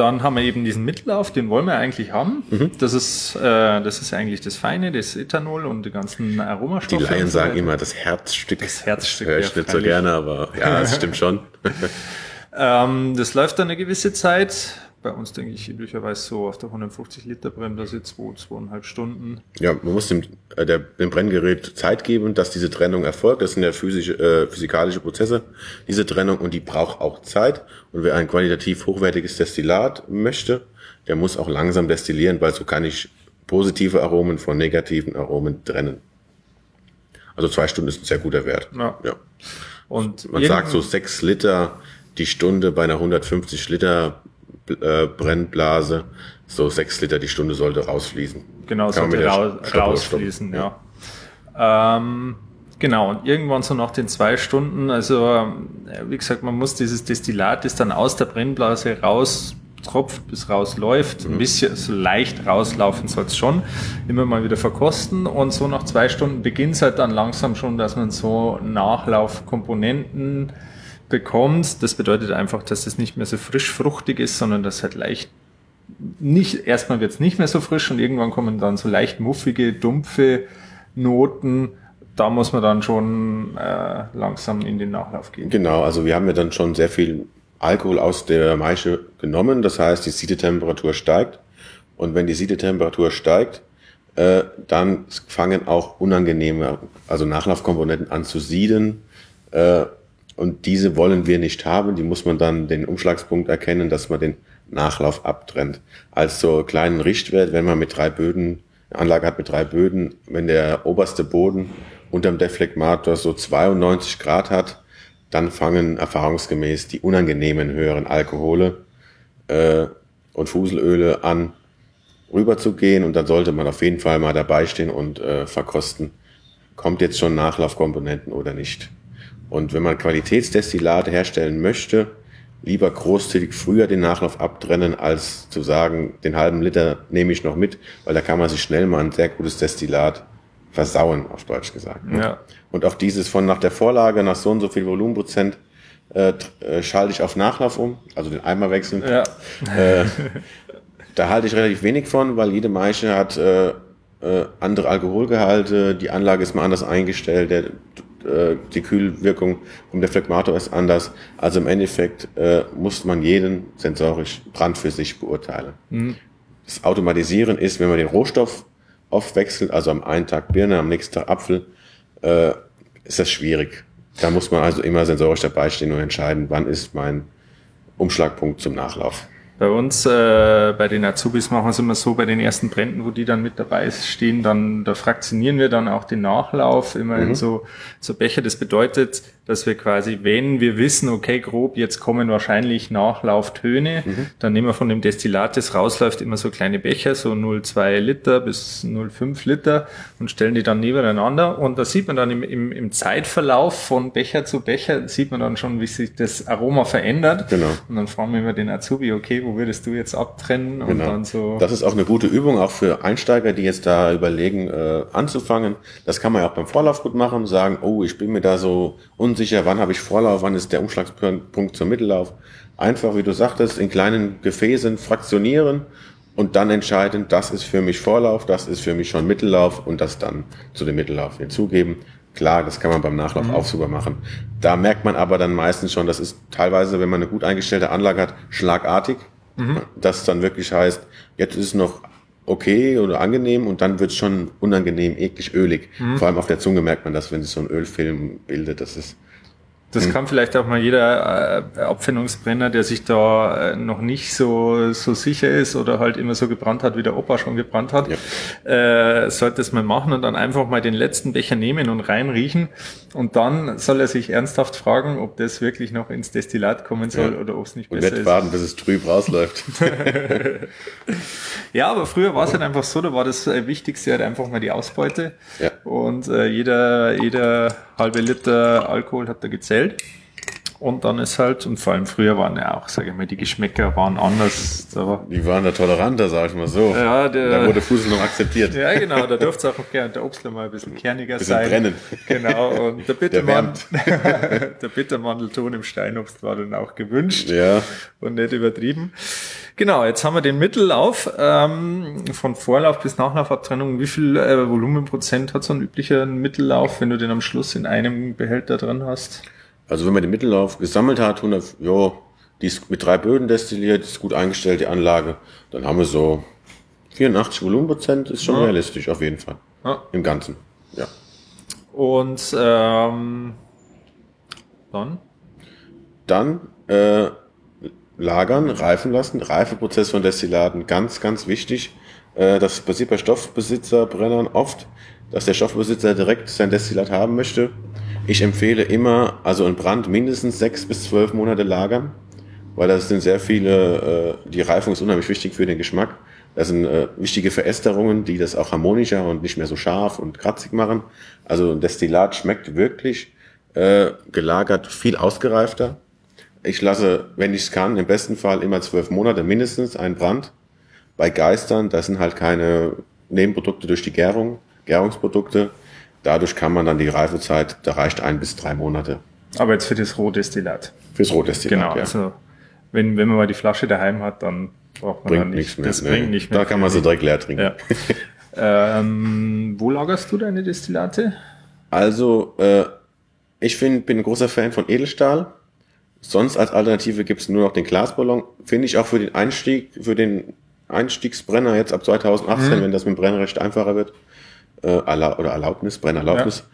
Dann haben wir eben diesen Mittellauf, den wollen wir eigentlich haben. Mhm. Das ist, äh, das ist eigentlich das Feine, das Ethanol und die ganzen Die Aromastoffe. Laien und so sagen immer das Herzstück. Das Herzstück, Höre ja, ich nicht so gerne, aber ja, das stimmt schon. Ähm, das läuft dann eine gewisse Zeit. Bei uns denke ich üblicherweise so auf der 150 Liter Brennblase zwei, zweieinhalb Stunden. Ja, man muss dem, äh, der, dem Brenngerät Zeit geben, dass diese Trennung erfolgt. Das sind ja physische, äh, physikalische Prozesse, diese Trennung, und die braucht auch Zeit. Und wer ein qualitativ hochwertiges Destillat möchte, der muss auch langsam destillieren, weil so kann ich positive Aromen von negativen Aromen trennen. Also zwei Stunden ist ein sehr guter Wert. Ja. ja. Und Man sagt so sechs Liter die Stunde bei einer 150 Liter äh, Brennblase. So sechs Liter die Stunde sollte rausfließen. Genau, Kann sollte raus, Stoppuhr rausfließen, stoppen. ja. Ähm, genau, und irgendwann so nach den zwei Stunden, also ähm, wie gesagt, man muss dieses Destillat, das dann aus der Brennblase raustropft, bis rausläuft, Mhm. ein bisschen so leicht rauslaufen soll es schon, immer mal wieder verkosten und so nach zwei Stunden beginnt es halt dann langsam schon, dass man so Nachlaufkomponenten bekommt. Das bedeutet einfach, dass es nicht mehr so frisch fruchtig ist, sondern dass halt leicht nicht, erstmal wird es nicht mehr so frisch und irgendwann kommen dann so leicht muffige, dumpfe Noten. Da muss man dann schon äh, langsam in den Nachlauf gehen. Genau, also wir haben ja dann schon sehr viel Alkohol aus der Maische genommen. Das heißt, die Siedetemperatur steigt. Und wenn die Siedetemperatur steigt, äh, dann fangen auch unangenehme, also Nachlaufkomponenten an zu sieden. Äh, und diese wollen wir nicht haben. Die muss man dann den Umschlagspunkt erkennen, dass man den Nachlauf abtrennt. Als so kleinen Richtwert, wenn man mit drei Böden, eine Anlage hat mit drei Böden, wenn der oberste Boden unterm Deflegmator so 92 Grad hat, dann fangen erfahrungsgemäß die unangenehmen höheren Alkohole äh, und Fuselöle an rüberzugehen und dann sollte man auf jeden Fall mal dabei stehen und äh, verkosten, kommt jetzt schon Nachlaufkomponenten oder nicht. Und wenn man Qualitätsdestillate herstellen möchte, lieber großzügig früher den Nachlauf abtrennen, als zu sagen, den halben Liter nehme ich noch mit, weil da kann man sich schnell mal ein sehr gutes Destillat versauen, auf Deutsch gesagt. Ne? Ja. Und auch dieses von nach der Vorlage, nach so und so viel Volumenprozent, äh, äh, schalte ich auf Nachlauf um, also den Eimer wechseln. Ja. Äh, da halte ich relativ wenig von, weil jede Maische hat äh, äh, andere Alkoholgehalte, die Anlage ist mal anders eingestellt, der äh, die Kühlwirkung vom Deflegmator ist anders. Also im Endeffekt äh, muss man jeden sensorisch Brand für sich beurteilen. Mhm. Das Automatisieren ist, wenn man den Rohstoff aufwechselt, also am einen Tag Birne, am nächsten Tag Apfel, äh, ist das schwierig. Da muss man also immer sensorisch dabei stehen und entscheiden, wann ist mein Umschlagpunkt zum Nachlauf. Bei uns, äh, bei den Azubis machen wir es immer so, bei den ersten Bränden, wo die dann mit dabei stehen, dann, da fraktionieren wir dann auch den Nachlauf immer mhm. in so, so Becher. Das bedeutet, dass wir quasi, wenn wir wissen, okay, grob, jetzt kommen wahrscheinlich Nachlauftöne, mhm. dann nehmen wir von dem Destillat, das rausläuft, immer so kleine Becher, so 0,2 Liter bis 0,5 Liter und stellen die dann nebeneinander. Und da sieht man dann im, im, im Zeitverlauf von Becher zu Becher, sieht man dann schon, wie sich das Aroma verändert. Genau. Und dann fragen wir immer den Azubi, okay, wo würdest du jetzt abtrennen? Genau. dann so. Das ist auch eine gute Übung, auch für Einsteiger, die jetzt da überlegen, äh, anzufangen. Das kann man ja auch beim Vorlauf gut machen, sagen, oh, ich bin mir da so unsicher, wann habe ich Vorlauf, wann ist der Umschlagspunkt zum Mittellauf. Einfach, wie du sagtest, in kleinen Gefäßen fraktionieren und dann entscheiden, das ist für mich Vorlauf, das ist für mich schon Mittellauf und das dann zu dem Mittellauf hinzugeben. Klar, das kann man beim Nachlauf mhm. auch super machen. Da merkt man aber dann meistens schon, das ist teilweise, wenn man eine gut eingestellte Anlage hat, schlagartig. Mhm. Das dann wirklich heißt, jetzt ist es noch okay oder angenehm und dann wird es schon unangenehm, eklig, ölig. Mhm. Vor allem auf der Zunge merkt man das, wenn sich so ein Ölfilm bildet. Das ist das hm. kann vielleicht auch mal jeder äh, Abfindungsbrenner, der sich da äh, noch nicht so, so sicher ist oder halt immer so gebrannt hat, wie der Opa schon gebrannt hat, ja. äh, sollte es mal machen und dann einfach mal den letzten Becher nehmen und reinriechen. Und dann soll er sich ernsthaft fragen, ob das wirklich noch ins Destillat kommen soll ja. oder ob es nicht und besser ist. Und warten, bis es trüb rausläuft. ja, aber früher war es halt einfach so, da war das äh, Wichtigste halt einfach mal die Ausbeute. Ja. Und äh, jeder, jeder halbe Liter Alkohol hat da gezählt. Und dann ist halt, und vor allem früher waren ja auch, sage ich mal, die Geschmäcker waren anders. Da die waren da toleranter, sag ich mal so. Ja, der, da wurde Fusel noch akzeptiert. Ja, genau, da durfte es auch gerne der Obstler mal ein bisschen kerniger bisschen sein. brennen. Genau, und der Bittermann, der, der Bittermandelton im Steinobst war dann auch gewünscht. Ja. Und nicht übertrieben. Genau, jetzt haben wir den Mittellauf ähm, von Vorlauf bis Nachlaufabtrennung. Wie viel äh, Volumenprozent hat so ein üblicher Mittellauf, wenn du den am Schluss in einem Behälter drin hast? Also wenn man den Mittellauf gesammelt hat, 100, ja, die ist mit drei Böden destilliert, ist gut eingestellt, die Anlage, dann haben wir so 84 Volumenprozent, ist schon ja. realistisch auf jeden Fall. Ja. Im Ganzen, ja. Und ähm, dann? Dann äh, lagern, reifen lassen. Reifeprozess von Destillaten, ganz, ganz wichtig. Äh, das passiert bei Stoffbesitzerbrennern oft, dass der Stoffbesitzer direkt sein Destillat haben möchte ich empfehle immer, also ein Brand mindestens sechs bis zwölf Monate lagern, weil das sind sehr viele, äh, die Reifung ist unheimlich wichtig für den Geschmack. Das sind äh, wichtige Verästerungen, die das auch harmonischer und nicht mehr so scharf und kratzig machen. Also ein Destillat schmeckt wirklich äh, gelagert viel ausgereifter. Ich lasse, wenn ich es kann, im besten Fall immer zwölf Monate mindestens einen Brand. Bei Geistern, das sind halt keine Nebenprodukte durch die Gärung, Gärungsprodukte. Dadurch kann man dann die Reifezeit, da reicht ein bis drei Monate. Aber jetzt für das Rohdestillat. Fürs Rohdestillat, Genau, ja. also wenn, wenn man mal die Flasche daheim hat, dann braucht man bringt dann nichts nicht. mehr. Das Nee, bringt nicht mehr. Da kann man sie direkt leer trinken. Ja. ähm, wo lagerst du deine Destillate? Also, äh, ich find, bin ein großer Fan von Edelstahl. Sonst als Alternative gibt's nur noch den Glasballon. Finde ich auch für den Einstieg, für den Einstiegsbrenner jetzt ab 2018, wenn das mit dem Brennerrecht einfacher wird, äh, oder Erlaubnis, Brennerlaubnis.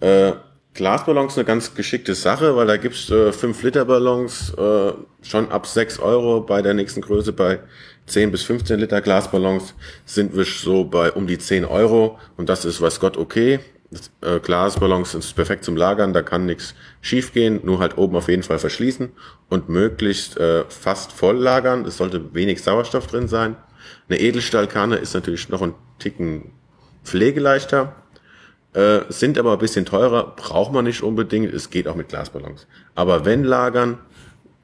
Äh, Glasballons eine ganz geschickte Sache, weil da gibt's äh, 5-Liter-Ballons äh, schon ab 6 Euro bei der nächsten Größe. Bei 10 bis 15 Liter Glasballons sind wir so bei um die 10 Euro und das ist weiß Gott okay. Das, äh, Glasballons ist perfekt zum Lagern, da kann nichts schiefgehen, nur halt oben auf jeden Fall verschließen und möglichst äh, fast voll lagern. Es sollte wenig Sauerstoff drin sein. Eine Edelstahlkanne ist natürlich noch ein Ticken pflegeleichter, äh, sind aber ein bisschen teurer, braucht man nicht unbedingt, es geht auch mit Glasballons. Aber wenn lagern,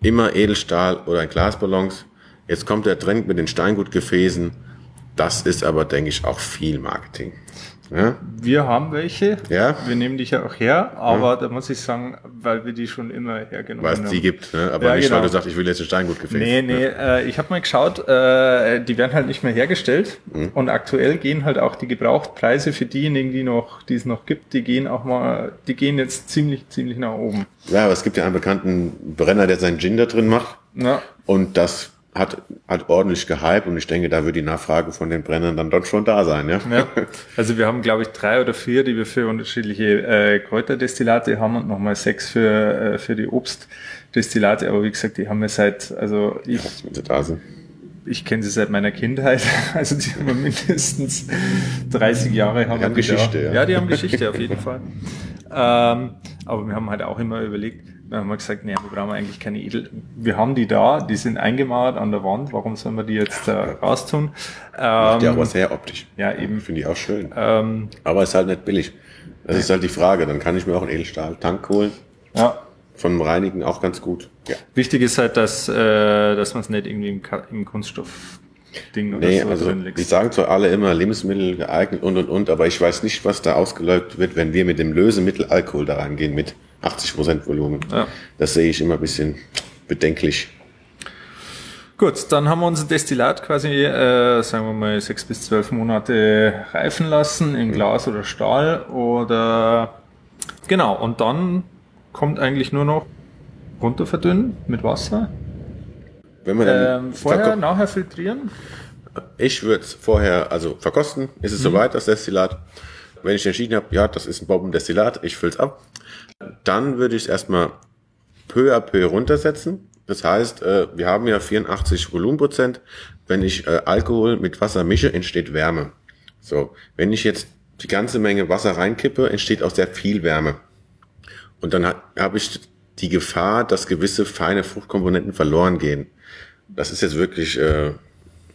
immer Edelstahl oder ein Glasballons. Jetzt kommt der Trend mit den Steingutgefäßen. Das ist aber, denke ich, auch viel Marketing. Ja? Wir haben welche. Ja. Wir nehmen dich ja auch her, aber da muss ich sagen, weil wir die schon immer hergenommen Weil es haben. die gibt, ne? aber Ja, nicht, genau. weil du sagst, ich will jetzt ein Steingutgefäß. Nee, nee, äh, ich habe mal geschaut, äh, die werden halt nicht mehr hergestellt Mhm. und aktuell gehen halt auch die Gebrauchtpreise für diejenigen, die noch, die es noch gibt, die gehen auch mal, die gehen jetzt ziemlich, ziemlich nach oben. Ja, aber es gibt ja einen bekannten Brenner, der seinen Gin da drin macht Ja, und das hat, hat ordentlich gehypt und ich denke, da wird die Nachfrage von den Brennern dann dort schon da sein, ja? ja. Also wir haben, glaube ich, drei oder vier, die wir für unterschiedliche äh, Kräuterdestillate haben und nochmal sechs für, äh, für die Obstdestillate. Aber wie gesagt, die haben wir seit, also ich, sind. ich kenne sie seit meiner Kindheit. Also die haben wir mindestens 30 Jahre haben, Die haben Geschichte, ja. Ja, die haben Geschichte auf jeden Fall. Ähm, aber wir haben halt auch immer überlegt, wir haben mal gesagt, nee, wir brauchen eigentlich keine Edel. Wir haben die da, die sind eingemauert an der Wand. Warum sollen wir die jetzt äh, raustun? Macht ja auch Ähm, her optisch. ja, eben. Finde ich auch schön. Ähm, Aber ist halt nicht billig. Das ist halt die Frage. Dann kann ich mir auch einen Edelstahl-Tank holen. ja. Von dem Reinigen auch ganz gut. Ja. Wichtig ist halt, dass, äh, dass man es nicht irgendwie im, Ka- im Kunststoff-Ding oder Nee, so also drin die legt. sagen zwar alle immer Lebensmittel geeignet und und und, aber ich weiß nicht, was da ausgeleuchtet wird, wenn wir mit dem Lösemittel Alkohol da reingehen mit 80% Volumen. Ja. Das sehe ich immer ein bisschen bedenklich. Gut, dann haben wir unser Destillat quasi, äh, sagen wir mal, sechs bis zwölf Monate reifen lassen in Glas oder Stahl oder genau. Und dann kommt eigentlich nur noch runter verdünnen mit Wasser. Wenn man dann Ähm, vorher, nachher filtrieren. ich würde es vorher also verkosten. Ist es soweit, das Destillat? Wenn ich entschieden habe, ja, das ist ein Bombendestillat, ich fülle es ab, dann würde ich es erstmal peu à peu runtersetzen. Das heißt, äh, wir haben ja 84 Volumenprozent. Wenn ich äh, Alkohol mit Wasser mische, entsteht Wärme. So, wenn ich jetzt die ganze Menge Wasser reinkippe, entsteht auch sehr viel Wärme. Und dann ha- habe ich die Gefahr, dass gewisse feine Fruchtkomponenten verloren gehen. Das ist jetzt wirklich, äh,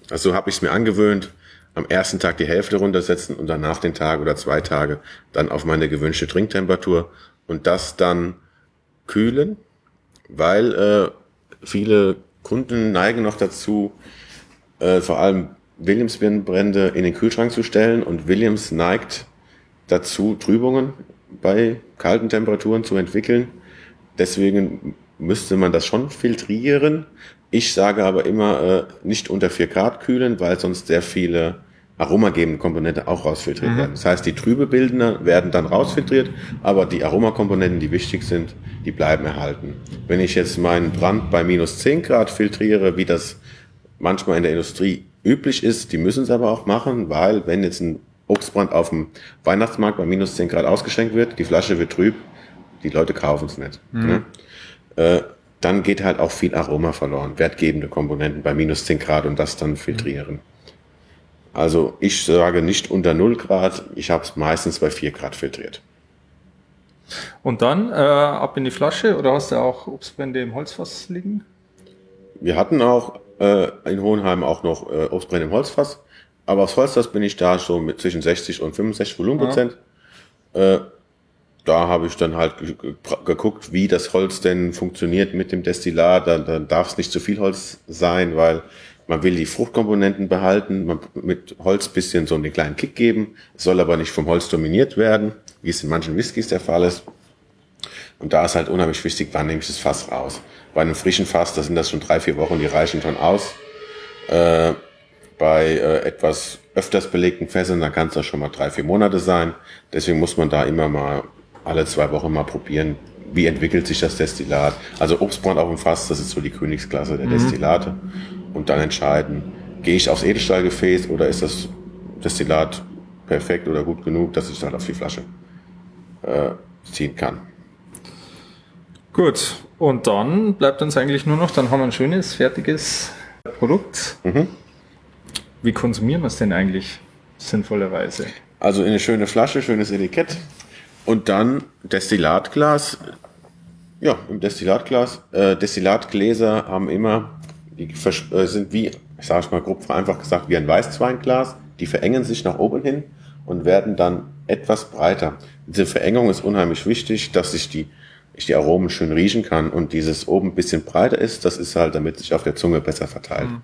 also so habe ich es mir angewöhnt, am ersten Tag die Hälfte runtersetzen und danach den Tag oder zwei Tage dann auf meine gewünschte Trinktemperatur und das dann kühlen, weil äh, viele Kunden neigen noch dazu, äh, vor allem Williams-Birnenbrände in den Kühlschrank zu stellen und Williams neigt dazu, Trübungen bei kalten Temperaturen zu entwickeln. Deswegen müsste man das schon filtrieren. Ich sage aber immer äh, nicht unter 4 Grad kühlen, weil sonst sehr viele aromagebende Komponenten auch rausfiltriert werden. Das heißt, die Trübebildner werden dann rausfiltriert, aber die Aromakomponenten, die wichtig sind, die bleiben erhalten. Wenn ich jetzt meinen Brand bei minus 10 Grad filtriere, wie das manchmal in der Industrie üblich ist, die müssen es aber auch machen, weil wenn jetzt ein Obstbrand auf dem Weihnachtsmarkt bei minus 10 Grad ausgeschenkt wird, die Flasche wird trüb, die Leute kaufen es nicht. Ne? Äh, dann geht halt auch viel Aroma verloren, wertgebende Komponenten bei minus 10 Grad und das dann filtrieren. Also ich sage nicht unter 0 Grad, ich habe es meistens bei 4 Grad filtriert. Und dann äh, ab in die Flasche oder hast du auch Obstbrände im Holzfass liegen? Wir hatten auch äh, in Hohenheim auch noch äh, Obstbrände im Holzfass, aber aufs Holzfass bin ich da so mit zwischen 60 und 65 Volumenprozent. Äh, da habe ich dann halt ge ge geguckt, wie das Holz denn funktioniert mit dem Destillat. Dann, dann darf es nicht zu viel Holz sein, weil man will die Fruchtkomponenten behalten, man mit Holz bisschen so einen kleinen Kick geben. Es soll aber nicht vom Holz dominiert werden, wie es in manchen Whiskys der Fall ist. Und da ist halt unheimlich wichtig, wann nehme ich das Fass raus. Bei einem frischen Fass, da sind das schon drei, vier Wochen, die reichen schon aus. Äh, bei äh, etwas öfters belegten Fässern, dann kann es das schon mal drei, vier Monate sein. Deswegen muss man da immer mal alle zwei Wochen mal probieren, wie entwickelt sich das Destillat. Also Obstbrand auf dem Fass, das ist so die Königsklasse der mhm. Destillate. Und dann entscheiden, gehe ich aufs Edelstahlgefäß oder ist das Destillat perfekt oder gut genug, dass ich es halt auf die Flasche äh, ziehen kann. Gut, und dann bleibt uns eigentlich nur noch, dann haben wir ein schönes, fertiges Produkt. Mhm. Wie konsumieren wir es denn eigentlich sinnvollerweise? Also in eine schöne Flasche, schönes Etikett und dann Destillatglas. Ja, im Destillatglas. Äh, Destillatgläser haben immer, die äh, sind wie, ich sage mal grob vereinfacht gesagt, wie ein Weißweinglas. Die verengen sich nach oben hin und werden dann etwas breiter. Diese Verengung ist unheimlich wichtig, dass sich die, ich die Aromen schön riechen kann und dieses oben ein bisschen breiter ist, das ist halt, damit sich auf der Zunge besser verteilt. Mhm.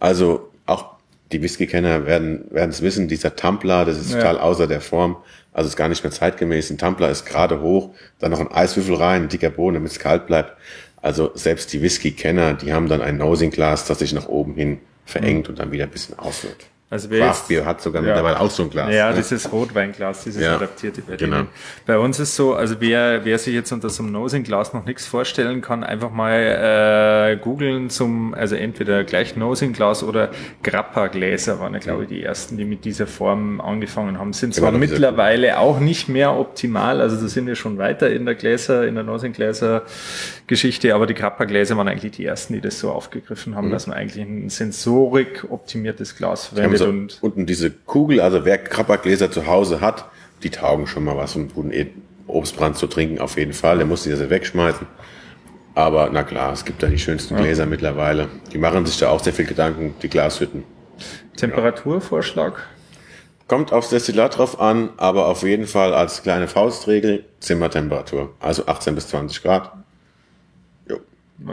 Also auch die Whisky-Kenner werden werden es wissen, dieser Tumbler, das ist ja. total außer der Form, also ist gar nicht mehr zeitgemäß. Ein Tumbler ist gerade hoch, dann noch ein Eiswürfel rein, ein dicker Boden, damit es kalt bleibt. Also selbst die Whisky-Kenner, die haben dann ein Nosing-Glas, das sich nach oben hin verengt und dann wieder ein bisschen aufhört. Also wer Craftbier hat sogar ja. mittlerweile auch so ein Glas. Ja, ne? dieses Rotweinglas, dieses ja. adaptierte bei genau. denen. Bei uns ist so, also wer, wer sich jetzt unter so einem Nosing-Glas noch nichts vorstellen kann, einfach mal äh, googeln zum, also entweder gleich Nosing-Glas oder Grappa-Gläser waren ja, glaube ich, die ersten, die mit dieser Form angefangen haben. Sind zwar mittlerweile auch nicht mehr optimal, also da sind wir schon weiter in der Gläser, in der Nosing-Gläser-Geschichte, aber die Grappa-Gläser waren eigentlich die ersten, die das so aufgegriffen haben, mhm. dass man eigentlich ein Sensorik-optimiertes Glas verwendet so und unten diese Kugel, also wer Krabbergläser zu Hause hat, die taugen schon mal was, um guten e- Obstbrand zu trinken, auf jeden Fall. Der muss die also wegschmeißen. Aber na klar, es gibt da die schönsten Gläser ja. mittlerweile. Die machen sich da auch sehr viel Gedanken, die Glashütten. Temperaturvorschlag? Kommt aufs Destillat drauf an, aber auf jeden Fall als kleine Faustregel Zimmertemperatur. Also 18 bis 20 Grad. Jo.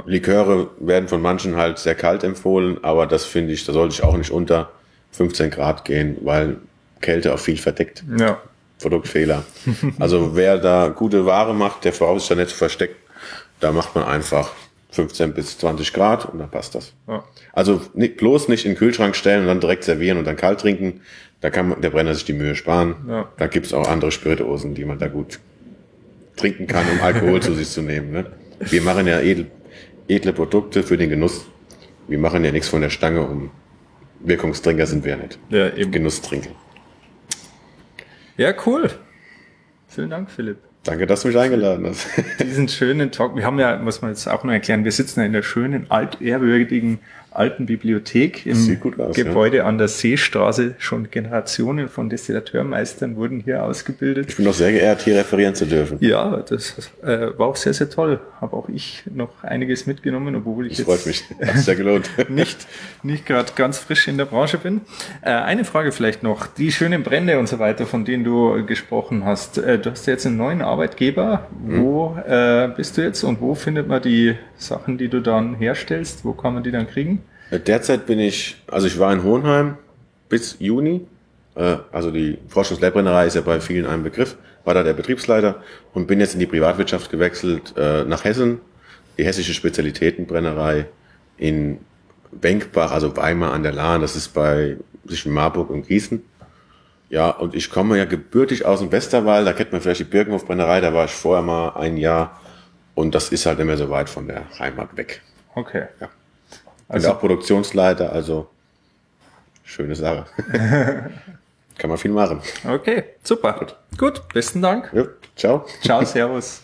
Liköre werden von manchen halt sehr kalt empfohlen, aber das finde ich, da sollte ich auch nicht unter 15 Grad gehen, weil Kälte auch viel verdeckt. Ja. Produktfehler. Also wer da gute Ware macht, der voraus ist da nicht zu verstecken. Da macht man einfach 15 bis 20 Grad und dann passt das. Ja. Also nicht, bloß nicht in den Kühlschrank stellen und dann direkt servieren und dann kalt trinken. Da kann man, der Brenner sich die Mühe sparen. Ja. Da gibt's auch andere Spirituosen, die man da gut trinken kann, um Alkohol zu sich zu nehmen. Ne? Wir machen ja edel, edle Produkte für den Genuss. Wir machen ja nichts von der Stange, um Wirkungstrinker sind wir nicht. Ja, eben. Genusstrinker. Ja, cool. Vielen Dank, Philipp. Danke, dass du mich eingeladen hast. Diesen schönen Talk. Wir haben ja, muss man jetzt auch noch erklären, wir sitzen ja in der schönen, altehrwürdigen alten Bibliothek im aus, Gebäude ja. an der Seestraße. Schon Generationen von Destillateurmeistern wurden hier ausgebildet. Ich bin auch sehr geehrt, hier referieren zu dürfen. Ja, das äh, war auch sehr, sehr toll. Habe auch ich noch einiges mitgenommen, obwohl ich das jetzt freut mich. Hat sehr gelohnt. nicht nicht gerade ganz frisch in der Branche bin. Äh, eine Frage vielleicht noch. Die schönen Brände und so weiter, von denen du gesprochen hast. Äh, du hast jetzt einen neuen Arbeitgeber. Mhm. Wo äh, bist du jetzt und wo findet man die Sachen, die du dann herstellst? Wo kann man die dann kriegen? Derzeit bin ich, also ich war in Hohenheim bis Juni. Äh, also die Forschungsleitbrennerei ist ja bei vielen ein Begriff. War da der Betriebsleiter und bin jetzt in die Privatwirtschaft gewechselt äh, nach Hessen. Die hessische Spezialitätenbrennerei in Benkbach, also Weimar an der Lahn. Das ist bei zwischen Marburg und Gießen. Ja, und ich komme ja gebürtig aus dem Westerwald. Da kennt man vielleicht die Birkenhofbrennerei. Da war ich vorher mal ein Jahr. Und das ist halt nicht mehr so weit von der Heimat weg. Okay. Ja. Also auch Produktionsleiter, also schöne Sache. Kann man viel machen. Okay, super. Gut, Gut besten Dank. Ja, ciao. Ciao, servus.